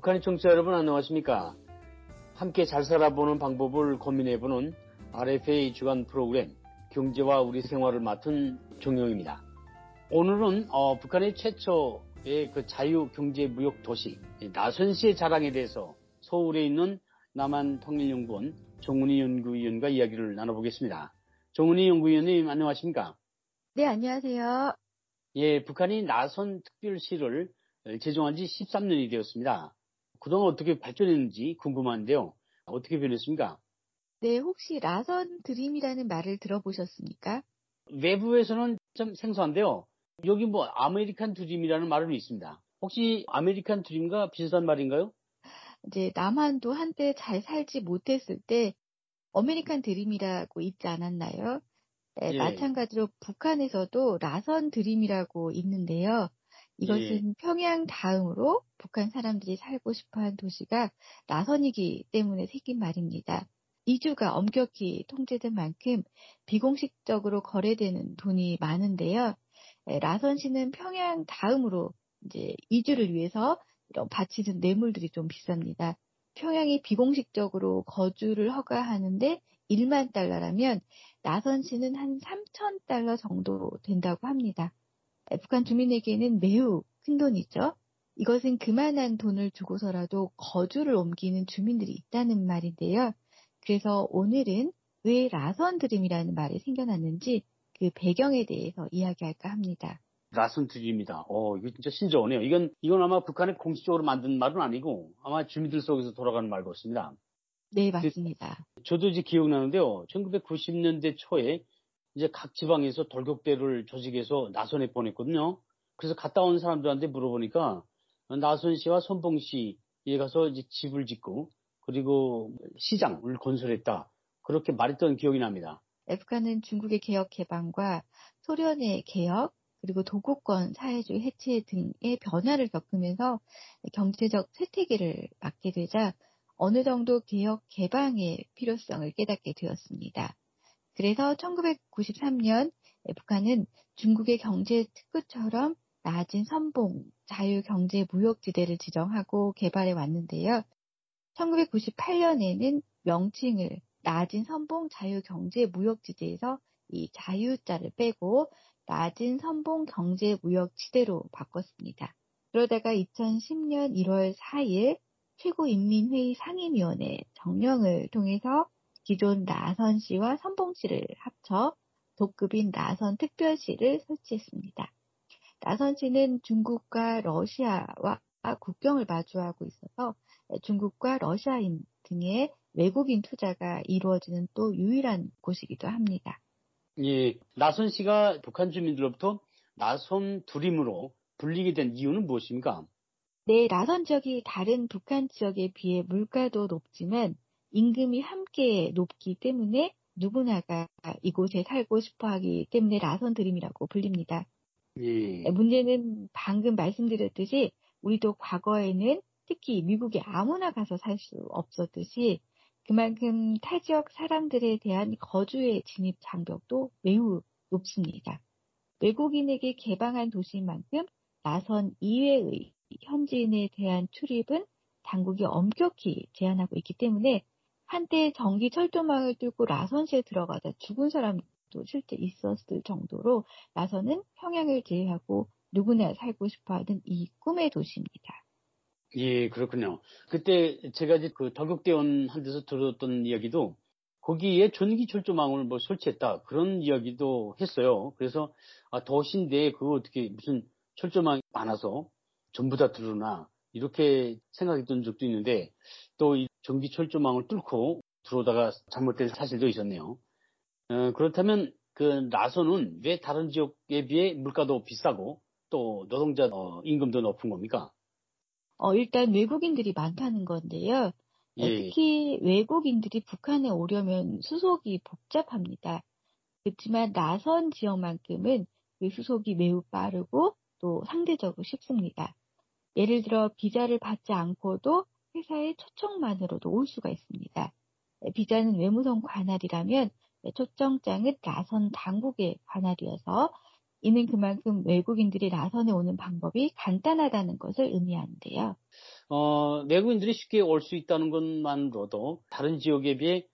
북한의 청취자 여러분 안녕하십니까? 함께 잘 살아보는 방법을 고민해보는 RFA 주간 프로그램 경제와 우리 생활을 맡은 정용입니다. 오늘은 어, 북한의 최초의 그 자유 경제 무역 도시 나선시의 자랑에 대해서 서울에 있는 남한 통일연구원 정훈희 연구위원과 이야기를 나눠보겠습니다. 정훈희 연구위원님 안녕하십니까? 네, 안녕하세요. 예, 북한이 나선 특별시를 제정한 지 13년이 되었습니다. 그동안 어떻게 발전했는지 궁금한데요. 어떻게 변했습니까? 네, 혹시 라선 dream이라는 말을 들어보셨습니까? 외부에서는 좀 생소한데요. 여기 뭐 아메리칸 드림이라는 말은 있습니다. 혹시 아메리칸 드림과 비슷한 말인가요? 이제 남한도 한때 잘 살지 못했을 때 아메리칸 드림이라고 있지 않았나요? 네, 예. 마찬가지로 북한에서도 라선 dream이라고 있는데요. 이것은 예. 평양 다음으로 북한 사람들이 살고 싶어 한 도시가 라선이기 때문에 생긴 말입니다. 이주가 엄격히 통제된 만큼 비공식적으로 거래되는 돈이 많은데요. 예, 라선시는 평양 다음으로 이제 이주를 위해서 이런 바치는 뇌물들이 좀 비쌉니다. 평양이 비공식적으로 거주를 허가하는데 1만 달러라면 나선시는 한 3천 달러 정도 된다고 합니다. 북한 주민에게는 매우 큰 돈이죠. 이것은 그만한 돈을 주고서라도 거주를 옮기는 주민들이 있다는 말인데요. 그래서 오늘은 왜 라선 드림이라는 말이 생겨났는지 그 배경에 대해서 이야기할까 합니다. 라선 드림이다. 어, 이거 진짜 신조어네요. 이건, 이건 아마 북한에 공식적으로 만든 말은 아니고 아마 주민들 속에서 돌아가는 말 같습니다. 네, 맞습니다. 그, 저도 이제 기억나는데요. 1990년대 초에 이제 각 지방에서 돌격대를 조직해서 나선에 보냈거든요. 그래서 갔다 온 사람들한테 물어보니까 나선 씨와 선봉 씨에 가서 이제 집을 짓고 그리고 시장을 건설했다. 그렇게 말했던 기억이 납니다. 북한은 중국의 개혁 개방과 소련의 개혁 그리고 도국권 사회주의 해체 등의 변화를 겪으면서 경제적 쇠퇴기를 맞게 되자 어느 정도 개혁 개방의 필요성을 깨닫게 되었습니다. 그래서 1993년 북한은 중국의 경제 특구처럼 낮은 선봉 자유경제 무역지대를 지정하고 개발해 왔는데요. 1998년에는 명칭을 낮은 선봉 자유경제 무역지대에서 이 자유자를 빼고 낮은 선봉 경제 무역지대로 바꿨습니다. 그러다가 2010년 1월 4일 최고인민회의 상임위원회 정령을 통해서 기존 나선시와 선봉시를 합쳐 도급인 나선 특별시를 설치했습니다. 나선시는 중국과 러시아와 국경을 마주하고 있어서 중국과 러시아인 등의 외국인 투자가 이루어지는 또 유일한 곳이기도 합니다. 예, 나선시가 북한 주민들로부터 나선 드림으로 불리게 된 이유는 무엇입니까? 네, 나선 지역이 다른 북한 지역에 비해 물가도 높지만 임금이 함께 높기 때문에 누구나가 이곳에 살고 싶어 하기 때문에 라선 드림이라고 불립니다. 예. 문제는 방금 말씀드렸듯이 우리도 과거에는 특히 미국에 아무나 가서 살 수 없었듯이 그만큼 타 지역 사람들에 대한 거주의 진입 장벽도 매우 높습니다. 외국인에게 개방한 도시인 만큼 나선 이외의 현지인에 대한 출입은 당국이 엄격히 제한하고 있기 때문에 한때 전기 철도망을 뚫고 라선시에 들어가다 죽은 사람도 실제 있었을 정도로 라선은 평양을 제외하고 누구나 살고 싶어하는 이 꿈의 도시입니다. 예, 그렇군요. 그때 제가 이제 그 덕역대원 한 데서 들었던 이야기도 거기에 전기 철조망을 뭐 설치했다 그런 이야기도 했어요. 그래서 아, 도시인데 그거 어떻게 무슨 철조망이 많아서 전부 다 들으나 이렇게 생각했던 적도 있는데 또이 전기 철조망을 뚫고 들어오다가 잘못된 사실도 있었네요. 어, 그렇다면 그 나선은 왜 다른 지역에 비해 물가도 비싸고 또 노동자 어, 임금도 높은 겁니까? 어, 일단 외국인들이 많다는 건데요. 어, 예. 특히 외국인들이 북한에 오려면 수속이 복잡합니다. 그렇지만 나선 지역만큼은 그 수속이 매우 빠르고 또 상대적으로 쉽습니다. 예를 들어 비자를 받지 않고도 회사의 초청만으로도 올 수가 있습니다. 비자는 외무성 관할이라면 초청장은 나선 당국의 관할이어서 이는 그만큼 외국인들이 나선에 오는 방법이 간단하다는 것을 의미하는데요. 어, 외국인들이 쉽게 올 수 있다는 것만으로도 다른 지역에 비해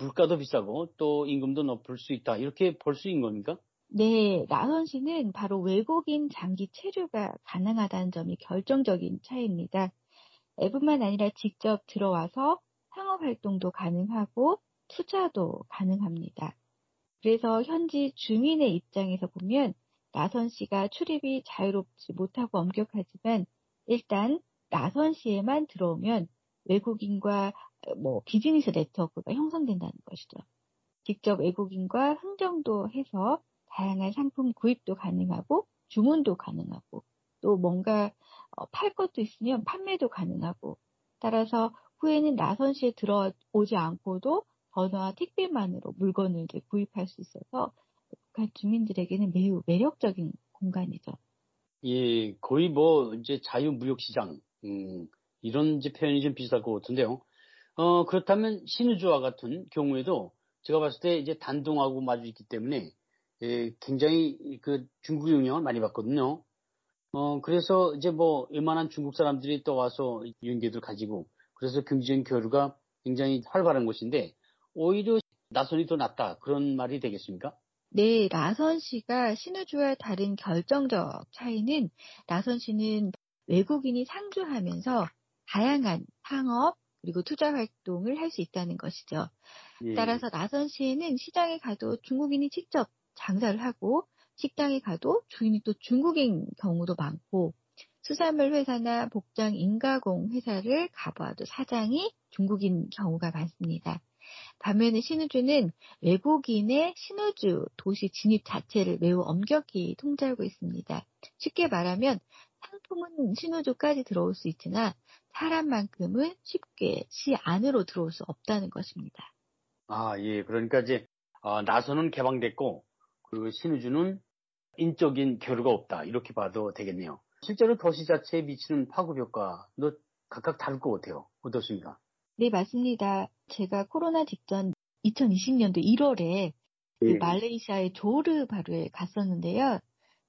물가도 비싸고 또 임금도 높을 수 있다. 이렇게 볼 수 있는 겁니까? 네, 나선 씨는 바로 외국인 장기 체류가 가능하다는 점이 결정적인 차이입니다. 앱뿐만 아니라 직접 들어와서 상업 활동도 가능하고 투자도 가능합니다. 그래서 현지 주민의 입장에서 보면 나선 씨가 출입이 자유롭지 못하고 엄격하지만 일단 나선 씨에만 들어오면 외국인과 뭐 비즈니스 네트워크가 형성된다는 것이죠. 직접 외국인과 흥정도 해서 다양한 상품 구입도 가능하고 주문도 가능하고 또 뭔가 어, 팔 것도 있으면 판매도 가능하고 따라서 후에는 나선 시에 들어오지 않고도 전화와 택배만으로 물건을 구입할 수 있어서 북한 주민들에게는 매우 매력적인 공간이죠. 예, 거의 뭐 이제 자유무역시장 음, 이런 이제 표현이 좀 비슷할 것 같은데요. 어, 그렇다면 신우주와 같은 경우에도 제가 봤을 때 이제 단동하고 마주 있기 때문에 예, 굉장히 그 중국 영향을 많이 받거든요. 어, 그래서 이제 뭐 웬만한 중국 사람들이 또 와서 유인계들 가지고 그래서 경제적인 교류가 굉장히 활발한 곳인데 오히려 나선이 더 낫다 그런 말이 되겠습니까? 네, 나선 씨가 신우주와 다른 결정적 차이는 나선 씨는 외국인이 상주하면서 다양한 상업 그리고 투자 활동을 할 수 있다는 것이죠. 예. 따라서 나선 씨에는 시장에 가도 중국인이 직접 장사를 하고 식당에 가도 주인이 또 중국인 경우도 많고 수산물 회사나 복장 인가공 회사를 가봐도 사장이 중국인 경우가 많습니다. 반면에 신우주는 외국인의 신우주 도시 진입 자체를 매우 엄격히 통제하고 있습니다. 쉽게 말하면 상품은 신우주까지 들어올 수 있으나 사람만큼은 쉽게 시 안으로 들어올 수 없다는 것입니다. 아, 예. 그러니까 이제 어, 나선은 개방됐고 그리고 신우주는 인적인 교류가 없다. 이렇게 봐도 되겠네요. 실제로 도시 자체에 미치는 파급 효과도 각각 다를 것 같아요. 어떻습니까? 네, 맞습니다. 제가 코로나 직전 2020년도 1월에 그 네. 말레이시아의 조르바루에 갔었는데요.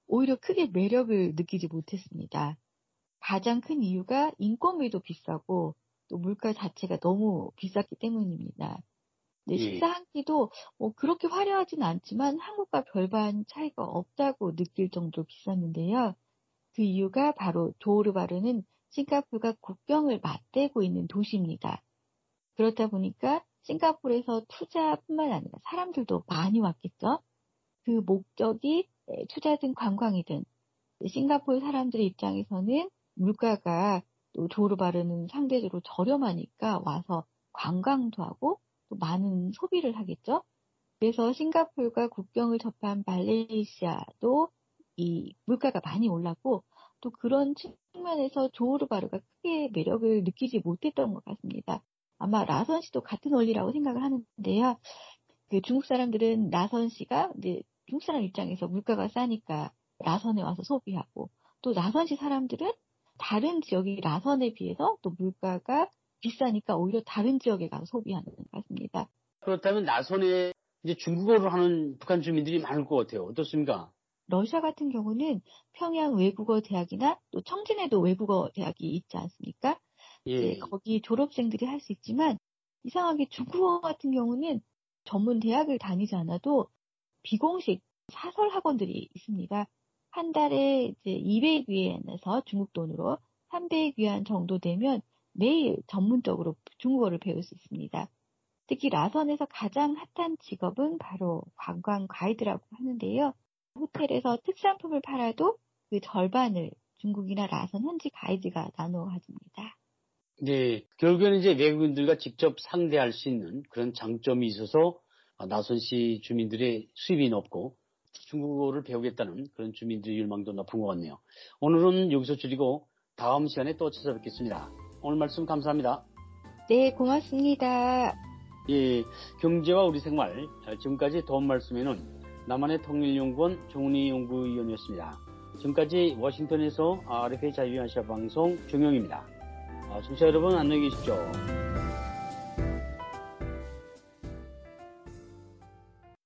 오히려 크게 매력을 느끼지 못했습니다. 가장 큰 이유가 인건비도 비싸고 또 물가 자체가 너무 비쌌기 때문입니다. 네, 예. 식사 한 끼도 뭐 그렇게 화려하진 않지만 한국과 별반 차이가 없다고 느낄 정도로 비쌌는데요. 그 이유가 바로 조르바르는 싱가폴과 국경을 맞대고 있는 도시입니다. 그렇다 보니까 싱가폴에서 투자뿐만 아니라 사람들도 많이 왔겠죠. 그 목적이 투자든 관광이든 싱가폴 사람들 입장에서는 물가가 또 조르바르는 상대적으로 저렴하니까 와서 관광도 하고 또 많은 소비를 하겠죠. 그래서 싱가폴과 국경을 접한 말레이시아도 이 물가가 많이 올랐고 또 그런 측면에서 조르바르가 크게 매력을 느끼지 못했던 것 같습니다. 아마 라선 씨도 같은 원리라고 생각을 하는데요. 그 중국 사람들은 라선 씨가 이제 중국 사람 입장에서 물가가 싸니까 라선에 와서 소비하고 또 라선 씨 사람들은 다른 지역이 라선에 비해서 또 물가가 비싸니까 오히려 다른 지역에 가서 소비하는 것 같습니다. 그렇다면 나선에 이제 중국어를 하는 북한 주민들이 많을 것 같아요. 어떻습니까? 러시아 같은 경우는 평양 외국어 대학이나 또 청진에도 외국어 대학이 있지 않습니까? 예. 거기 졸업생들이 할 수 있지만 이상하게 중국어 같은 경우는 전문 대학을 다니지 않아도 비공식 사설 학원들이 있습니다. 한 달에 이제 200위안에서 중국 돈으로 300위안 정도 되면 매일 전문적으로 중국어를 배울 수 있습니다. 특히 라선에서 가장 핫한 직업은 바로 관광 가이드라고 하는데요. 호텔에서 특산품을 팔아도 그 절반을 중국이나 라선 현지 가이드가 나누어 가집니다. 네, 결국에는 이제 외국인들과 직접 상대할 수 있는 그런 장점이 있어서 나선 씨 주민들의 수입이 높고 중국어를 배우겠다는 그런 주민들의 열망도 높은 것 같네요. 오늘은 여기서 줄이고 다음 시간에 또 찾아뵙겠습니다. 오늘 말씀 감사합니다. 네, 고맙습니다. 예, 경제와 우리 생활 지금까지 도움 말씀에는 남한의 통일연구원 정훈희 연구위원이었습니다. 지금까지 워싱턴에서 RFA 자유아시아 방송 종영입니다. 청취자 여러분 안녕히 계십시오.